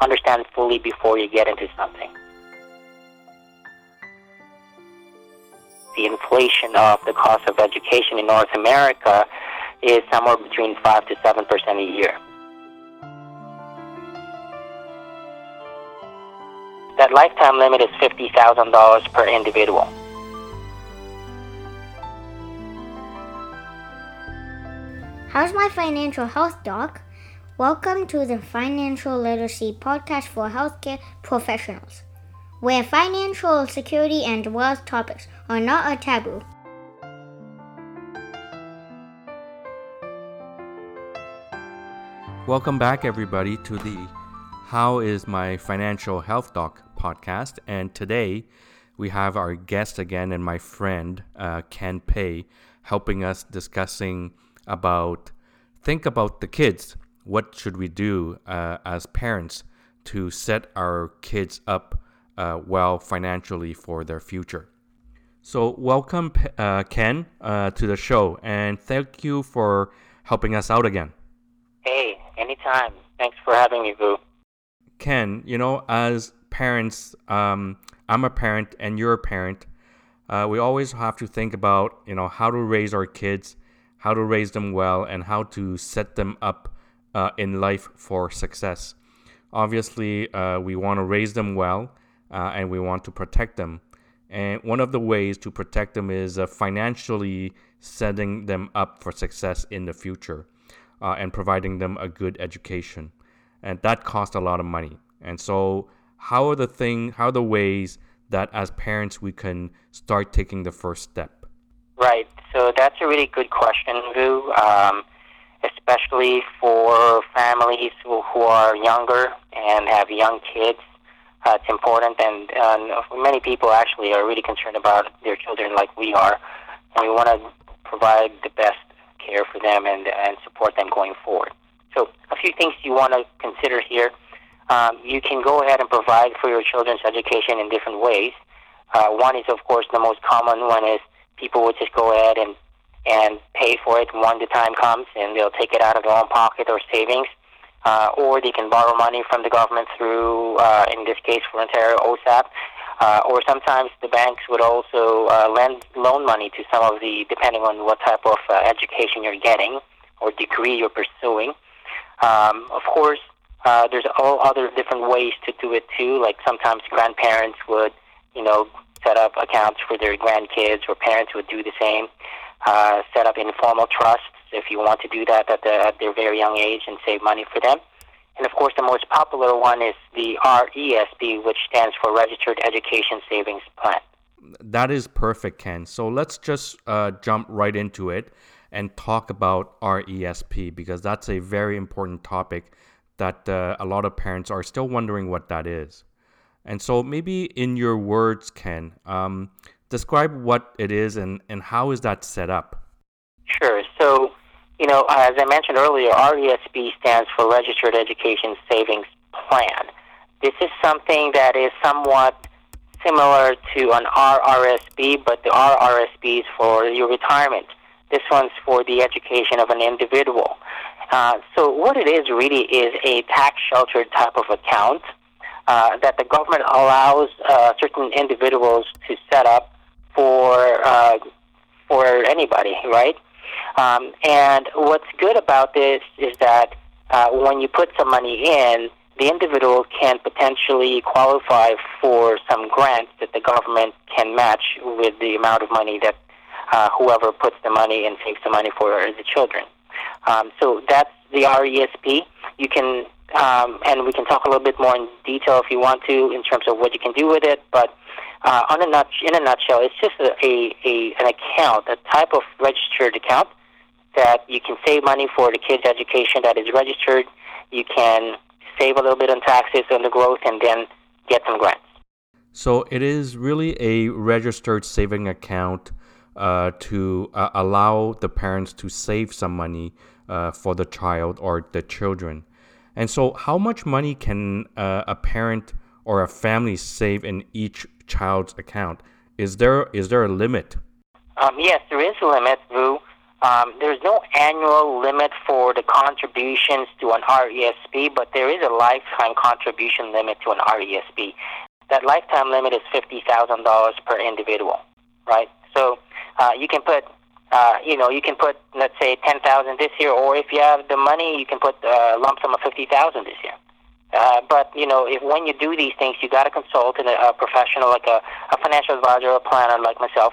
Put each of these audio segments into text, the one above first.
understand fully before you get into something. The inflation of the cost of education in North America is somewhere between 5 to 7% a year. That lifetime limit is $50,000 per individual. How's my financial health, Doc? Welcome to the Financial Literacy Podcast for Healthcare Professionals, where financial security and wealth topics are not a taboo. Welcome back, everybody, to the How is My Financial Health Doc podcast. And today we have our guest again and my friend, uh, Ken Pei, helping us discussing about think about the kids. What should we do uh, as parents to set our kids up uh, well financially for their future? So, welcome, uh, Ken, uh, to the show, and thank you for helping us out again. Hey, anytime. Thanks for having me, Vu. Ken, you know, as parents, um, I'm a parent and you're a parent. Uh, we always have to think about, you know, how to raise our kids how to raise them well, and how to set them up uh, in life for success. Obviously, uh, we want to raise them well uh, and we want to protect them. And one of the ways to protect them is uh, financially setting them up for success in the future uh, and providing them a good education. And that costs a lot of money. And so, how are the thing? How are the ways that as parents we can start taking the first step? Right. So that's a really good question, Vu. Um, especially for families who, who are younger and have young kids. Uh, it's important, and many people actually are really concerned about their children, like we are, and we want to provide the best care for them and and support them going forward. So, a few things you want to consider here. Um, you can go ahead and provide for your children's education in different ways. Uh, one is, of course, the most common one is people would just go ahead and and pay for it when the time comes, and they'll take it out of their own pocket or savings, uh, or they can borrow money from the government through, uh, in this case, for Ontario OSAP, uh, or sometimes the banks would also uh, lend loan money to some of the, depending on what type of uh, education you're getting or degree you're pursuing. Um, of course, uh, there's all other different ways to do it too. Like sometimes grandparents would, you know, set up accounts for their grandkids, or parents would do the same. Uh, set up informal trusts if you want to do that at, the, at their very young age and save money for them. And of course, the most popular one is the RESP, which stands for Registered Education Savings Plan. That is perfect, Ken. So let's just uh, jump right into it and talk about RESP because that's a very important topic that uh, a lot of parents are still wondering what that is. And so, maybe in your words, Ken, um, describe what it is and, and how is that set up? Sure. So, you know, as I mentioned earlier, RESP stands for Registered Education Savings Plan. This is something that is somewhat similar to an RRSP, but the RRSP is for your retirement. This one's for the education of an individual. Uh, so what it is really is a tax sheltered type of account uh, that the government allows uh, certain individuals to set up for uh, for anybody, right? Um, and what's good about this is that uh, when you put some money in, the individual can potentially qualify for some grants that the government can match with the amount of money that uh, whoever puts the money and saves the money for the children. Um, so that's the RESP. You can um, and we can talk a little bit more in detail if you want to in terms of what you can do with it. But uh, on a nut- in a nutshell, it's just a, a, a an account, a type of registered account that you can save money for the kids' education that is registered. You can save a little bit on taxes on the growth, and then get some grants. So it is really a registered saving account uh, to uh, allow the parents to save some money uh, for the child or the children. And so, how much money can uh, a parent or a family save in each child's account? Is there is there a limit? Um, yes, there is a limit, Vu. Um, there's no annual limit for the contributions to an RESP, but there is a lifetime contribution limit to an RESP. That lifetime limit is fifty thousand dollars per individual, right? So uh, you can put, uh, you know, you can put, let's say, ten thousand this year, or if you have the money, you can put a lump sum of fifty thousand this year. Uh, but you know, if when you do these things, you got to consult a, a professional, like a, a financial advisor, a planner like myself,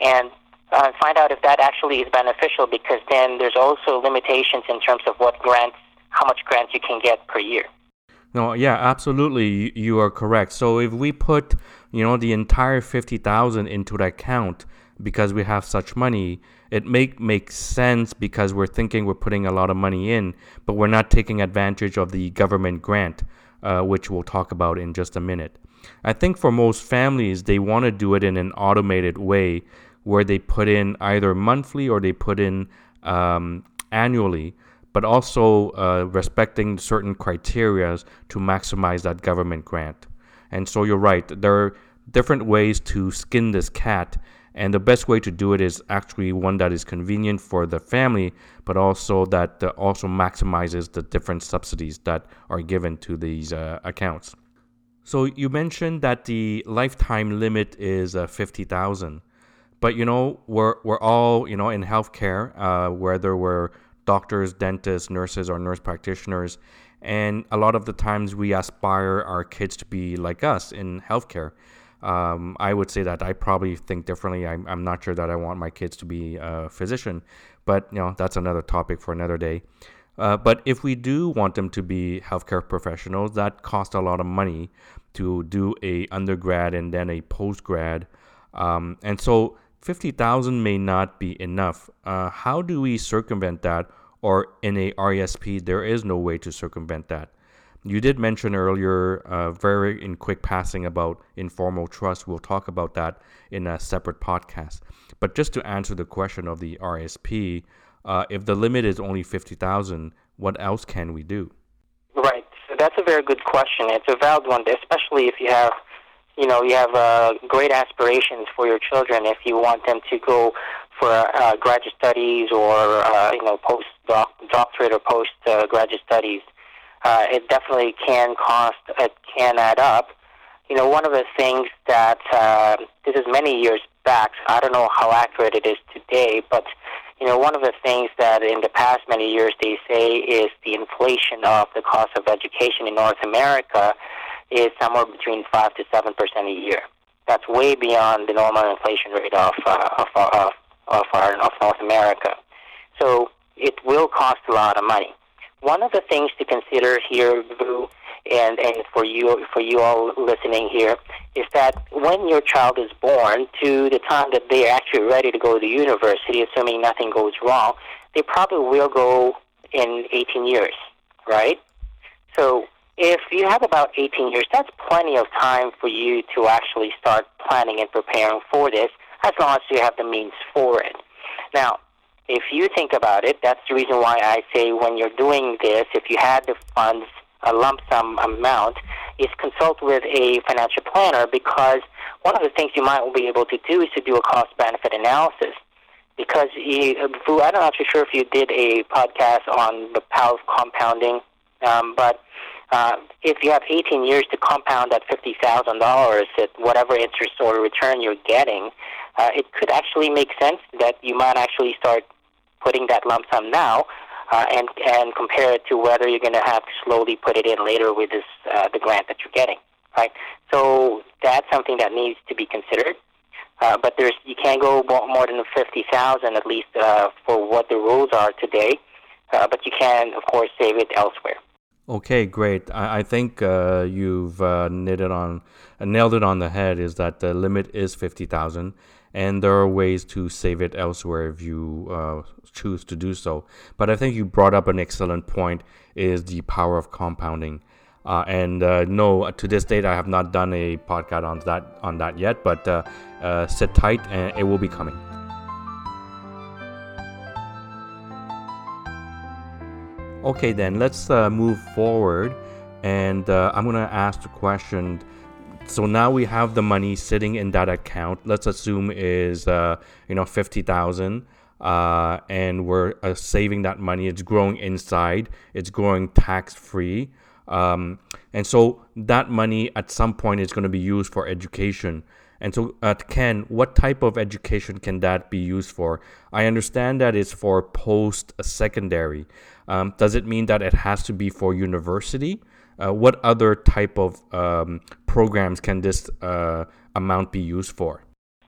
and uh, find out if that actually is beneficial. Because then there's also limitations in terms of what grants, how much grants you can get per year. No, yeah, absolutely, you are correct. So if we put, you know, the entire fifty thousand into the account because we have such money, it make makes sense because we're thinking we're putting a lot of money in, but we're not taking advantage of the government grant, uh, which we'll talk about in just a minute. I think for most families, they want to do it in an automated way where they put in either monthly or they put in um, annually, but also uh, respecting certain criteria to maximize that government grant. And so you're right, there are different ways to skin this cat and the best way to do it is actually one that is convenient for the family, but also that uh, also maximizes the different subsidies that are given to these uh, accounts. So you mentioned that the lifetime limit is uh, fifty thousand, but you know we're we're all you know in healthcare, uh, whether we're doctors, dentists, nurses, or nurse practitioners, and a lot of the times we aspire our kids to be like us in healthcare. Um, I would say that I probably think differently. I'm, I'm not sure that I want my kids to be a physician, but you know that's another topic for another day. Uh, but if we do want them to be healthcare professionals, that costs a lot of money to do a undergrad and then a postgrad, um, and so fifty thousand may not be enough. Uh, how do we circumvent that? Or in a RESP, there is no way to circumvent that. You did mention earlier, uh, very in quick passing, about informal trust. We'll talk about that in a separate podcast. But just to answer the question of the RSP, uh, if the limit is only fifty thousand, what else can we do? Right. So that's a very good question. It's a valid one, especially if you have, you know, you have uh, great aspirations for your children. If you want them to go for uh, graduate studies or uh, you know post doctorate or post uh, graduate studies uh, it definitely can cost, it can add up. You know, one of the things that, uh, this is many years back, I don't know how accurate it is today, but, you know, one of the things that in the past many years they say is the inflation of the cost of education in North America is somewhere between 5 to 7% a year. That's way beyond the normal inflation rate of, uh, of, of, of, our, of North America. So it will cost a lot of money one of the things to consider here, Vu, and, and for you for you all listening here, is that when your child is born to the time that they are actually ready to go to university, assuming nothing goes wrong, they probably will go in 18 years, right? So if you have about 18 years, that's plenty of time for you to actually start planning and preparing for this, as long as you have the means for it. Now, if you think about it, that's the reason why I say when you're doing this, if you had the funds, a lump sum amount, is consult with a financial planner because one of the things you might be able to do is to do a cost benefit analysis. Because you, I'm not sure if you did a podcast on the power of compounding, um, but uh, if you have 18 years to compound that $50,000 at whatever interest or return you're getting, uh, it could actually make sense that you might actually start putting that lump sum now uh, and and compare it to whether you're going to have to slowly put it in later with this uh, the grant that you're getting, right? So that's something that needs to be considered. Uh, but there's you can't go more than fifty thousand at least uh, for what the rules are today. Uh, but you can, of course, save it elsewhere. Okay, great. I, I think uh, you've uh, knitted on, uh, nailed it on the head. Is that the limit is fifty thousand, and there are ways to save it elsewhere if you uh, choose to do so. But I think you brought up an excellent point: is the power of compounding. Uh, and uh, no, to this date, I have not done a podcast on that on that yet. But uh, uh, sit tight, and it will be coming. Okay, then let's uh, move forward, and I'm gonna ask the question so now we have the money sitting in that account let's assume is uh, you know 50000 uh, and we're uh, saving that money. It's growing inside. It's growing tax free. Um, and so that money at some point is going to be used for education. And so, uh, Ken, what type of education can that be used for? I understand that it's for post secondary. Um, does it mean that it has to be for university? Uh, what other type of um, programs can this uh, amount be used for?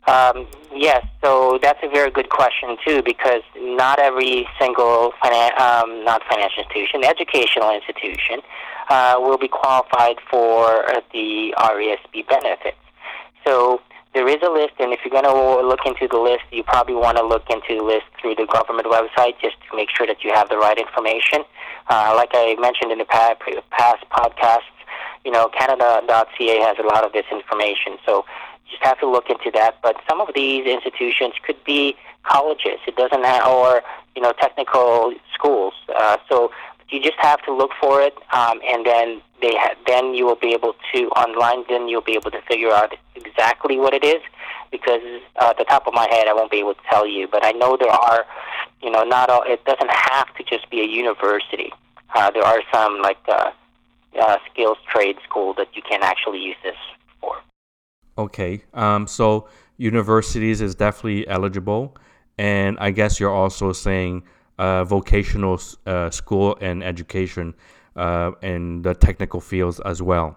Um, yes, so that's a very good question too, because not every single finan- um, not financial institution, educational institution, uh, will be qualified for the RESP benefits. So there is a list, and if you're going to look into the list, you probably want to look into the list through the government website just to make sure that you have the right information. Uh, like I mentioned in the past, past podcasts, you know, Canada.ca has a lot of this information. So just have to look into that. But some of these institutions could be colleges. It doesn't have, or you know, technical schools. Uh, so you just have to look for it, um, and then they ha- then you will be able to online. Then you'll be able to figure out exactly what it is. Because uh, at the top of my head, I won't be able to tell you. But I know there are, you know, not all. It doesn't have to just be a university. Uh, there are some like uh, uh, skills trade school that you can actually use this for. Okay. Um, so universities is definitely eligible, and I guess you're also saying uh, vocational uh, school and education uh, in the technical fields as well.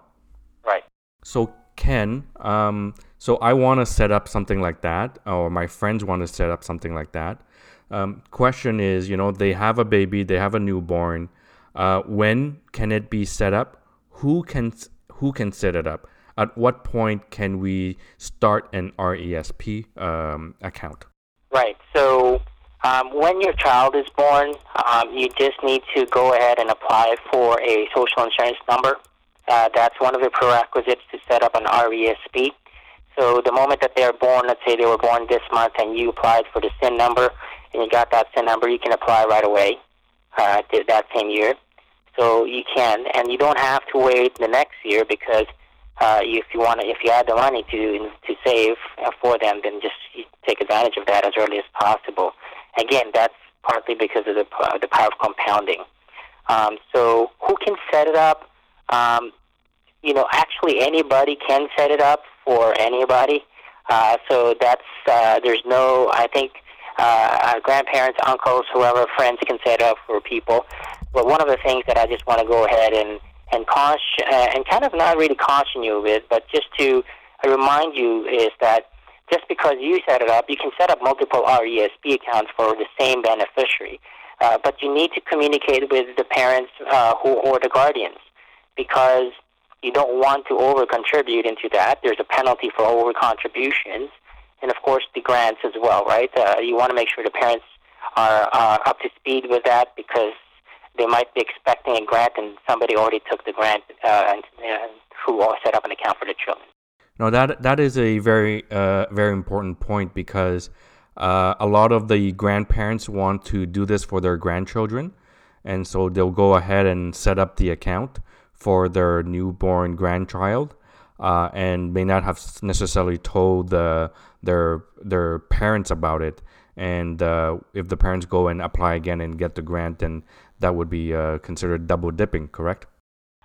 Right. So Ken, um, so I want to set up something like that, or my friends want to set up something like that. Um, question is, you know, they have a baby, they have a newborn. Uh, when can it be set up? Who can who can set it up? at what point can we start an RESP um, account? Right. So um, when your child is born, um, you just need to go ahead and apply for a social insurance number. Uh, that's one of the prerequisites to set up an RESP. So the moment that they're born, let's say they were born this month and you applied for the SIN number and you got that SIN number, you can apply right away uh, that same year. So you can, and you don't have to wait the next year because uh, if you want if you have the money to to save uh, for them, then just take advantage of that as early as possible. Again, that's partly because of the uh, the power of compounding. Um, so, who can set it up? Um, you know, actually, anybody can set it up for anybody. Uh, so that's uh, there's no. I think uh, grandparents, uncles, whoever, friends can set it up for people. But one of the things that I just want to go ahead and and caution uh, and kind of not really caution you with, but just to remind you is that just because you set it up, you can set up multiple RESP accounts for the same beneficiary. Uh, but you need to communicate with the parents uh, who or the guardians because you don't want to over contribute into that. There's a penalty for over contributions, and of course the grants as well, right? Uh, you want to make sure the parents are uh, up to speed with that because they might be expecting a grant and somebody already took the grant uh, and, and who set up an account for the children. No, that that is a very uh, very important point because uh, a lot of the grandparents want to do this for their grandchildren, and so they'll go ahead and set up the account for their newborn grandchild, uh, and may not have necessarily told the, their their parents about it. And uh, if the parents go and apply again and get the grant, then that would be uh, considered double dipping, correct?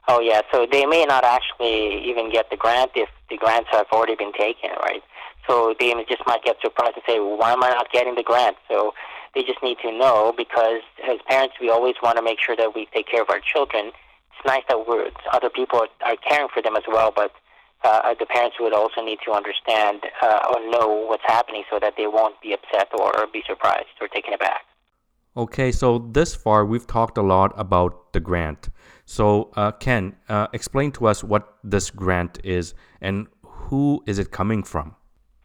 Oh yeah, so they may not actually even get the grant if the grants have already been taken, right? So they just might get surprised and say, well, "Why am I not getting the grant?" So they just need to know because as parents, we always want to make sure that we take care of our children. It's nice that we're other people are, caring for them as well, but uh, the parents would also need to understand uh, or know what's happening so that they won't be upset or, or be surprised or taken aback. Okay, so this far we've talked a lot about the grant. So, uh, Ken, uh, explain to us what this grant is and who is it coming from?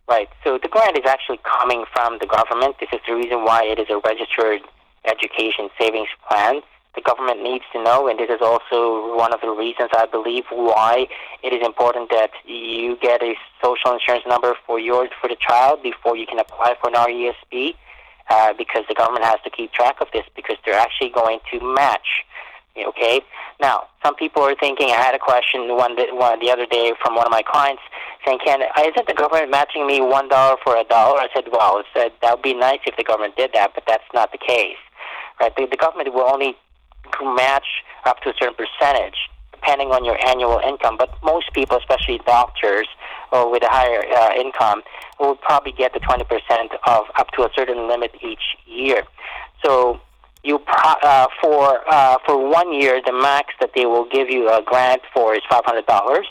Right, so the grant is actually coming from the government. This is the reason why it is a registered education savings plan. The government needs to know, and this is also one of the reasons I believe why it is important that you get a social insurance number for your for the child before you can apply for an RESP uh, because the government has to keep track of this because they're actually going to match. Okay. Now, some people are thinking. I had a question one, one the other day from one of my clients saying, "Ken isn't the government matching me one dollar for a dollar?" I said, "Well, I said that would be nice if the government did that, but that's not the case, right? The, the government will only match up to a certain percentage depending on your annual income. But most people, especially doctors or with a higher uh, income, will probably get the 20% of up to a certain limit each year. So you pro- uh, for uh, for one year, the max that they will give you a grant for is five hundred dollars,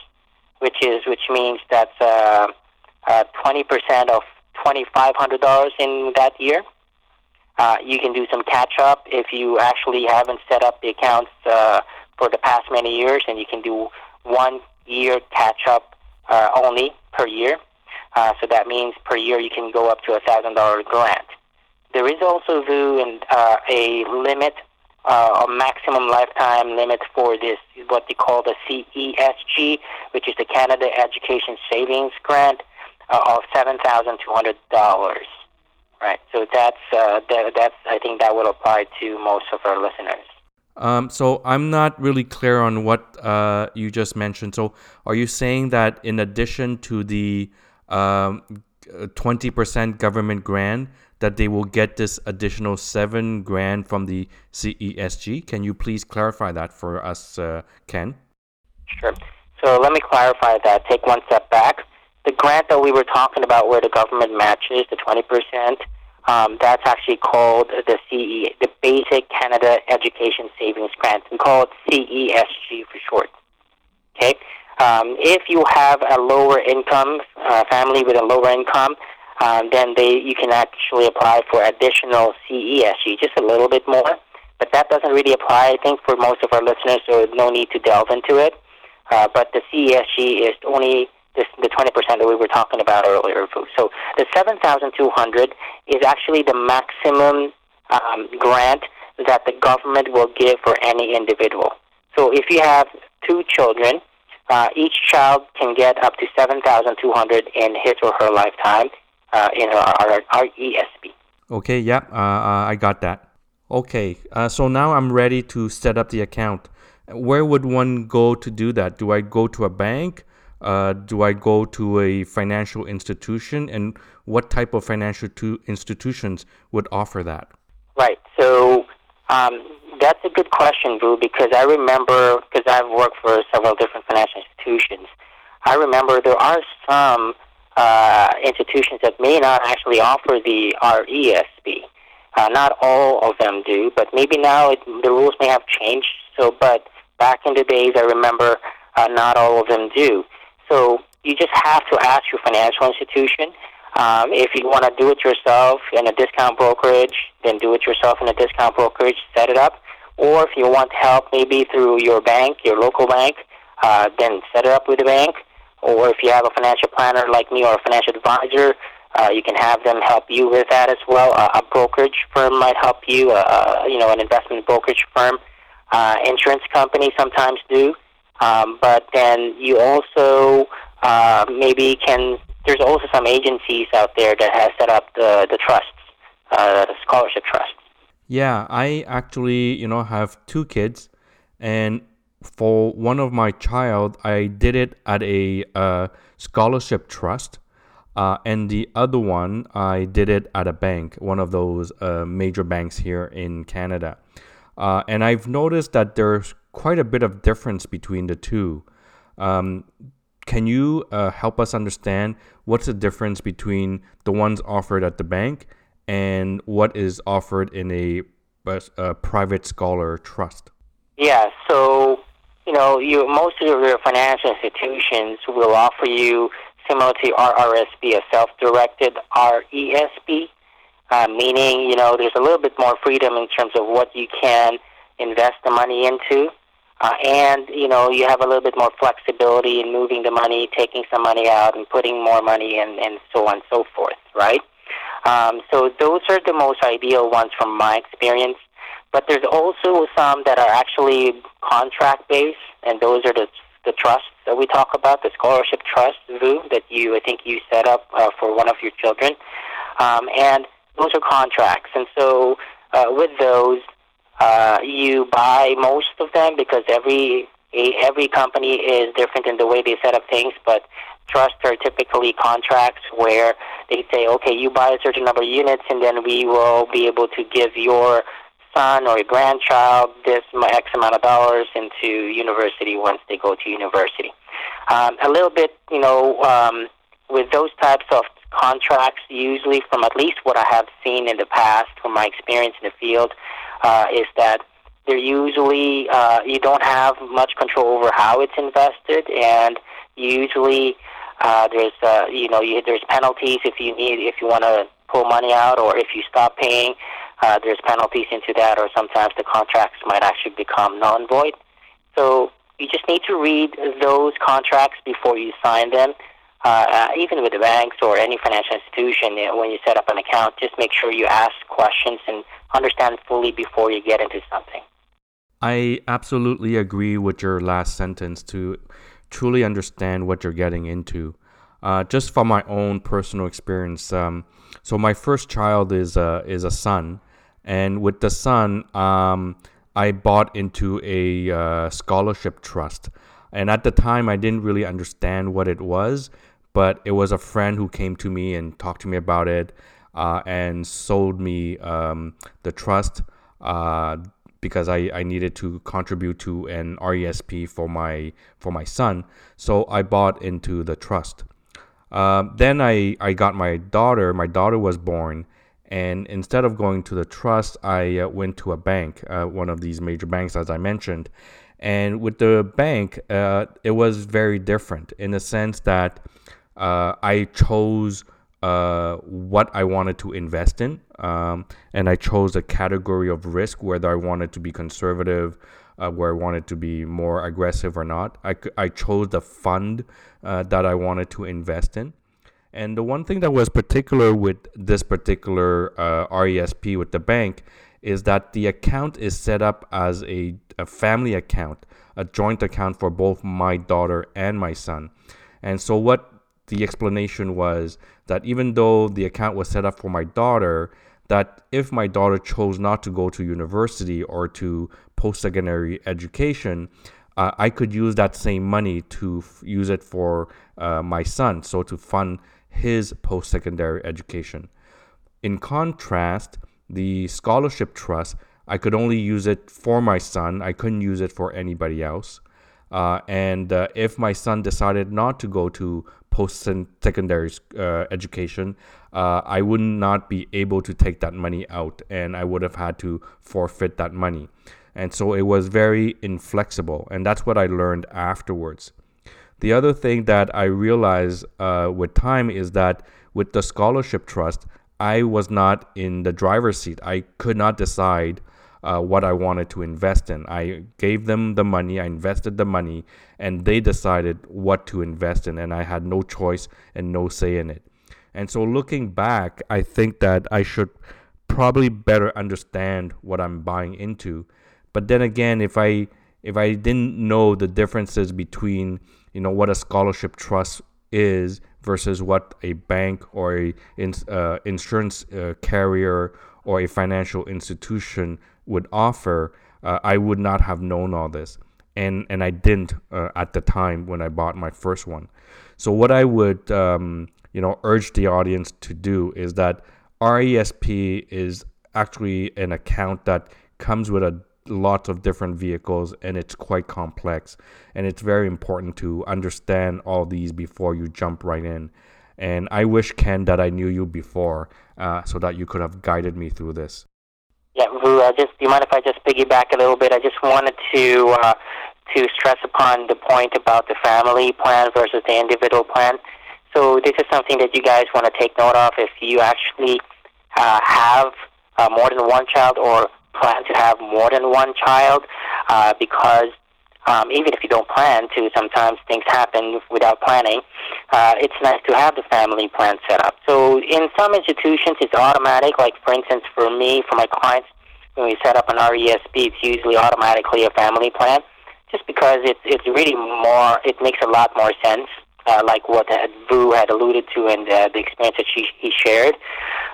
which is which means that's uh, uh, twenty percent of twenty five hundred dollars in that year. Uh, you can do some catch up if you actually haven't set up the accounts for the past many years, and you can do one year catch up only per year. So that means per year you can go up to a thousand dollar grant. There is also Vu and uh, a limit, uh, a maximum lifetime limit for this, what they call the CESG, which is the Canada Education Savings Grant uh, of seven thousand two hundred dollars. Right. So that's uh, that, that's I think that will apply to most of our listeners. Um, so I'm not really clear on what uh, you just mentioned. So are you saying that in addition to the um, 20% government grant, that they will get this additional seven grand from the CESG. Can you please clarify that for us, uh, Ken? Sure. So let me clarify that. Take one step back. The grant that we were talking about, where the government matches the 20%, um, that's actually called the CE, the Basic Canada Education Savings Grant. Call it CESG for short. Okay. Um, if you have a lower income uh, family with a lower income, um, then they you can actually apply for additional CESG, just a little bit more. But that doesn't really apply, I think, for most of our listeners, so no need to delve into it. Uh, but the CESG is only this, the 20% that we were talking about earlier. So the 7,200 is actually the maximum um, grant that the government will give for any individual. So if you have two children, uh, each child can get up to 7,200 in his or her lifetime uh, in our, our, our ESP. Okay, yeah, uh, uh, I got that. Okay, uh, so now I'm ready to set up the account. Where would one go to do that? Do I go to a bank? Uh, do I go to a financial institution? And what type of financial institutions would offer that? Right. So um, that's a good question, Vu, because I remember, because I've worked for several different financial institutions, I remember there are some uh, institutions that may not actually offer the RESP. Uh, not all of them do, but maybe now it, the rules may have changed. So, but back in the days, I remember uh, not all of them do. So you just have to ask your financial institution. Um, if you want to do it yourself in a discount brokerage, then do it yourself in a discount brokerage. Set it up. Or if you want help, maybe through your bank, your local bank, uh, then set it up with the bank or if you have a financial planner like me or a financial advisor, uh, you can have them help you with that as well. Uh, a brokerage firm might help you. Uh, uh, you know, an investment brokerage firm, uh, insurance companies sometimes do. Um, but then you also uh, maybe can. There's also some agencies out there that have set up the the trusts, uh, the scholarship trusts. Yeah, I actually, you know, have two kids, and for one of my child, I did it at a uh, scholarship trust, uh, and the other one I did it at a bank, one of those uh, major banks here in Canada. Uh, and I've noticed that there's quite a bit of difference between the two. Um, can you uh, help us understand what's the difference between the ones offered at the bank and what is offered in a, a, a private scholar trust? Yeah, so you know, you most of your financial institutions will offer you similar to RRSP, a self-directed RESP, uh, meaning you know there's a little bit more freedom in terms of what you can invest the money into, uh, and you know you have a little bit more flexibility in moving the money, taking some money out, and putting more money in, and so on and so forth, right? Um, so those are the most ideal ones from my experience. But there's also some that are actually contract based, and those are the the trusts that we talk about, the scholarship trust, Vu, that you I think you set up uh, for one of your children, um, and those are contracts. And so uh, with those, uh, you buy most of them because every every company is different in the way they set up things. But trusts are typically contracts where they say, okay, you buy a certain number of units, and then we will be able to give your son or your grandchild this X amount of dollars into university once they go to university. Um, a little bit, you know, um, with those types of contracts, usually from at least what I have seen in the past, from my experience in the field, uh, is that they're usually uh, you don't have much control over how it's invested, and usually uh, there's uh, you know you, there's penalties if you need if you want to pull money out or if you stop paying. Uh, there's penalties into that, or sometimes the contracts might actually become null and void. So you just need to read those contracts before you sign them. Uh, uh, even with the banks or any financial institution, when you set up an account, just make sure you ask questions and understand fully before you get into something. I absolutely agree with your last sentence to truly understand what you're getting into. Uh, just from my own personal experience, um, so my first child is a, is a son, and with the son, um, I bought into a uh, scholarship trust. And at the time, I didn't really understand what it was, but it was a friend who came to me and talked to me about it uh, and sold me um, the trust uh, because I, I needed to contribute to an RESP for my for my son. So I bought into the trust. Uh, then I, I got my daughter. My daughter was born, and instead of going to the trust, I uh, went to a bank, uh, one of these major banks, as I mentioned. And with the bank, uh, it was very different in the sense that uh, I chose uh, what I wanted to invest in, um, and I chose a category of risk whether I wanted to be conservative, uh, where I wanted to be more aggressive or not. I, I chose the fund that I wanted to invest in. And the one thing that was particular with this particular uh, RESP with the bank is that the account is set up as a, a family account, a joint account for both my daughter and my son. And so, what the explanation was that even though the account was set up for my daughter, that if my daughter chose not to go to university or to post secondary education, uh, I could use that same money to f- use it for uh, my son, so to fund his post secondary education. In contrast, the scholarship trust, I could only use it for my son, I couldn't use it for anybody else. Uh, and uh, if my son decided not to go to post secondary uh, education, uh, I would not be able to take that money out and I would have had to forfeit that money. And so it was very inflexible. And that's what I learned afterwards. The other thing that I realized uh, with time is that with the scholarship trust, I was not in the driver's seat. I could not decide uh, what I wanted to invest in. I gave them the money, I invested the money, and they decided what to invest in, and I had no choice and no say in it. And so, looking back, I think that I should probably better understand what I'm buying into. But then again, if I if I didn't know the differences between you know what a scholarship trust is versus what a bank or a uh, insurance uh, carrier or a financial institution would offer, uh, I would not have known all this. And, and I didn't uh, at the time when I bought my first one. So what I would um, you know urge the audience to do is that RESP is actually an account that comes with a lot of different vehicles and it's quite complex and it's very important to understand all these before you jump right in and i wish ken that i knew you before uh, so that you could have guided me through this yeah, Vu, uh, just do you mind if I just piggyback a little bit? I just wanted to uh, to stress upon the point about the family plan versus the individual plan. So this is something that you guys want to take note of if you actually uh, have uh, more than one child or plan to have more than one child, uh, because um, even if you don't plan to, sometimes things happen without planning. Uh, it's nice to have the family plan set up. So in some institutions, it's automatic. Like for instance, for me, for my clients, when we set up an RESP, it's usually automatically a family plan, just because it's it's really more. It makes a lot more sense. Uh, like what Vu had alluded to and uh, the experience that she, he shared.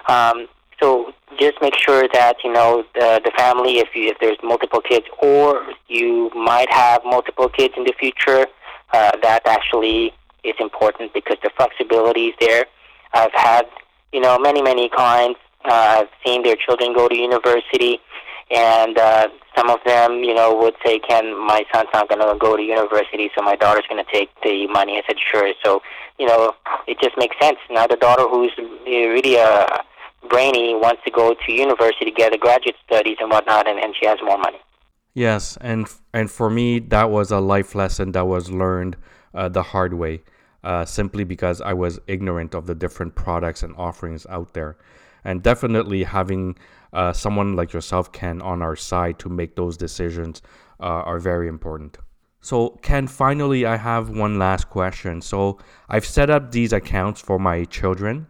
Um, so just make sure that you know the, the family, if you, if there's multiple kids, or you might have multiple kids in the future, uh, that actually is important because the flexibility is there. I've had, you know, many, many clients. Uh, I've seen their children go to university, and uh, some of them, you know, would say, "Ken, my son's not going to go to university, so my daughter's going to take the money." I said, "Sure." So, you know, it just makes sense. Now, the daughter who's really a brainy wants to go to university, to get a graduate studies and whatnot, and, and she has more money. Yes, and and for me, that was a life lesson that was learned uh, the hard way, uh, simply because I was ignorant of the different products and offerings out there, and definitely having uh, someone like yourself, Ken, on our side to make those decisions uh, are very important. So, Ken, finally, I have one last question. So, I've set up these accounts for my children,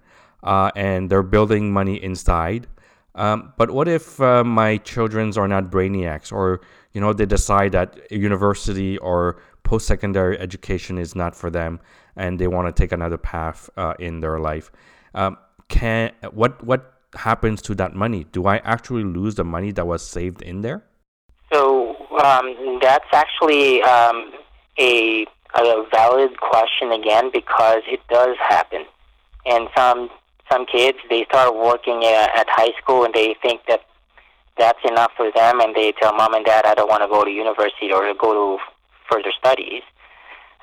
uh, and they're building money inside. Um, but what if uh, my childrens are not brainiacs, or you know they decide that university or post-secondary education is not for them, and they want to take another path uh, in their life? Um, can what what happens to that money? Do I actually lose the money that was saved in there? So um, that's actually um, a, a valid question again because it does happen, and some some kids they start working at, at high school and they think that that's enough for them, and they tell mom and dad, I don't want to go to university or go to further studies.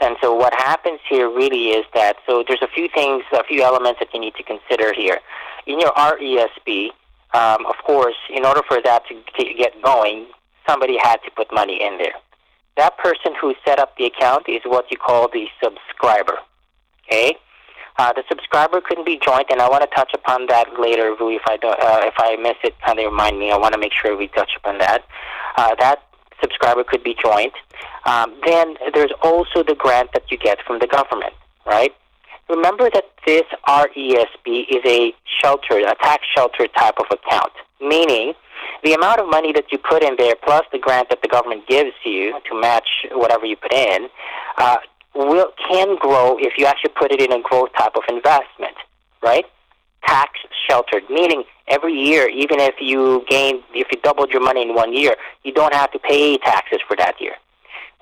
And so what happens here really is that so there's a few things, a few elements that you need to consider here. In your RESP, um, of course, in order for that to get going, somebody had to put money in there. That person who set up the account is what you call the subscriber. Okay, uh, the subscriber couldn't be joint, and I want to touch upon that later, Vu. If I don't, uh, if I miss it, kind of remind me. I want to make sure we touch upon that. Uh, that subscriber could be joint. Um, then there's also the grant that you get from the government, right? Remember that this RESP is a shelter, a tax shelter type of account, meaning the amount of money that you put in there plus the grant that the government gives you to match whatever you put in uh, will can grow if you actually put it in a growth type of investment, right? Tax sheltered, meaning every year, even if you gain, if you doubled your money in one year, you don't have to pay taxes for that year.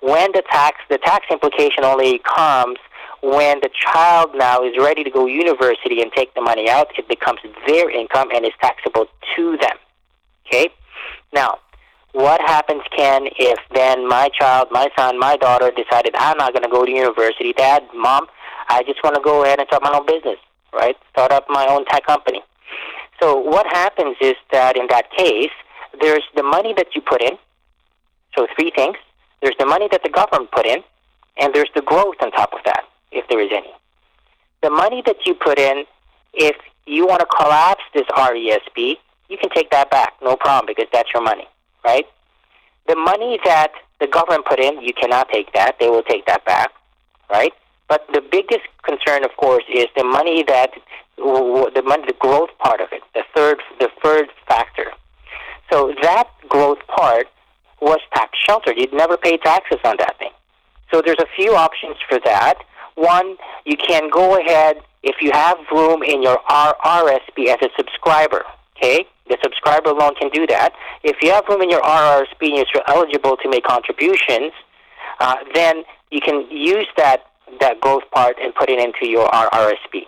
When the tax, the tax implication only comes when the child now is ready to go university and take the money out, it becomes their income and is taxable to them. Okay? Now, what happens, Ken, if then my child, my son, my daughter decided I'm not going to go to university? Dad, mom, I just want to go ahead and start my own business, right? Start up my own tech company. So what happens is that in that case, there's the money that you put in. So three things. There's the money that the government put in, and there's the growth on top of that, if there is any. The money that you put in, if you want to collapse this RESP, you can take that back, no problem, because that's your money right? The money that the government put in, you cannot take that. They will take that back, right? But the biggest concern, of course, is the money that the money, the growth part of it, the third, the third factor. So that growth part was tax sheltered. You'd never pay taxes on that thing. So there's a few options for that. One, you can go ahead if you have room in your RRSP as a subscriber. Okay, the subscriber loan can do that. If you have room in your RRSP and you're eligible to make contributions, uh, then you can use that that growth part and put it into your RRSP,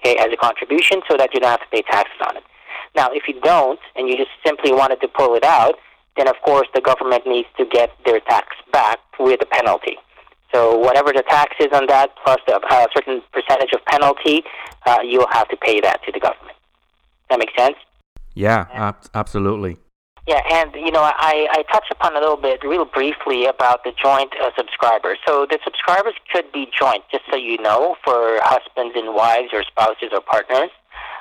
okay, as a contribution, so that you don't have to pay taxes on it. Now, if you don't and you just simply wanted to pull it out, then of course the government needs to get their tax back with a penalty. So whatever the tax is on that, plus a certain percentage of penalty, uh, you'll have to pay that to the government. That makes sense? Yeah, ab- absolutely. Yeah, and you know, I, I touched upon a little bit, real briefly, about the joint uh, subscribers. So the subscribers could be joint, just so you know, for husbands and wives, or spouses, or partners.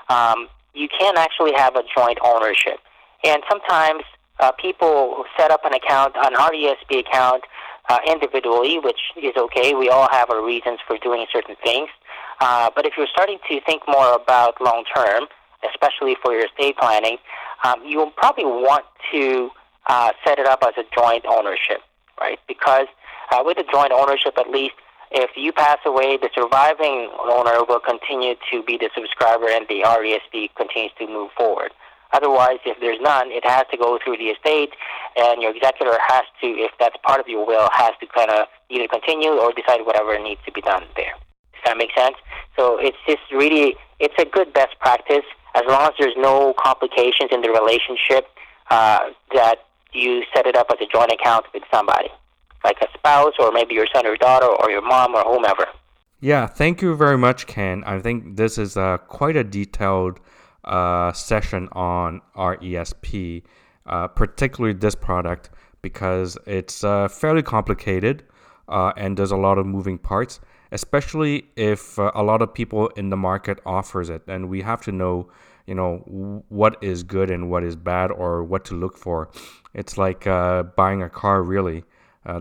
Um, you can actually have a joint ownership, and sometimes uh, people set up an account, an RESP account, uh, individually, which is okay. We all have our reasons for doing certain things. Uh, but if you're starting to think more about long term, especially for your estate planning, um, you'll probably want to uh, set it up as a joint ownership, right? Because uh, with a joint ownership, at least if you pass away, the surviving owner will continue to be the subscriber and the RESP continues to move forward. Otherwise, if there's none, it has to go through the estate, and your executor has to, if that's part of your will, has to kind of either continue or decide whatever needs to be done there. Does that make sense. So it's just really it's a good best practice as long as there's no complications in the relationship uh, that you set it up as a joint account with somebody, like a spouse or maybe your son or daughter or your mom or whomever. Yeah, thank you very much, Ken. I think this is uh, quite a detailed uh, session on RESP, uh, particularly this product, because it's uh, fairly complicated uh, and there's a lot of moving parts, especially if uh, a lot of people in the market offers it, and we have to know, you know, what is good and what is bad or what to look for. It's like buying a car, really.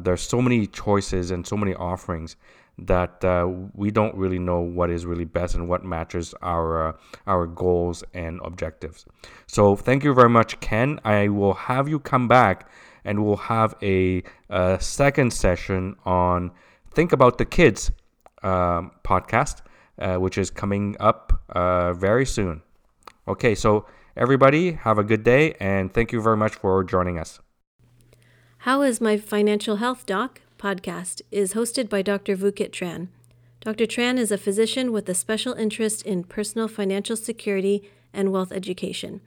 there's so many choices and so many offerings that uh, we don't really know what is really best and what matches our uh, our goals and objectives. So thank you very much, Ken. I will have you come back and we'll have a, a second session on think about the kids um, podcast, uh, which is coming up uh, very soon. Okay, so everybody have a good day and thank you very much for joining us. How is my financial health, doc? podcast is hosted by Dr. Vukit Tran. Dr. Tran is a physician with a special interest in personal financial security and wealth education.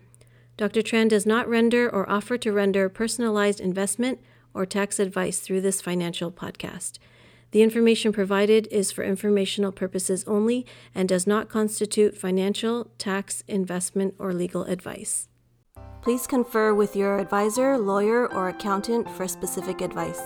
Dr. Tran does not render or offer to render personalized investment or tax advice through this financial podcast. The information provided is for informational purposes only and does not constitute financial, tax, investment, or legal advice. Please confer with your advisor, lawyer, or accountant for specific advice.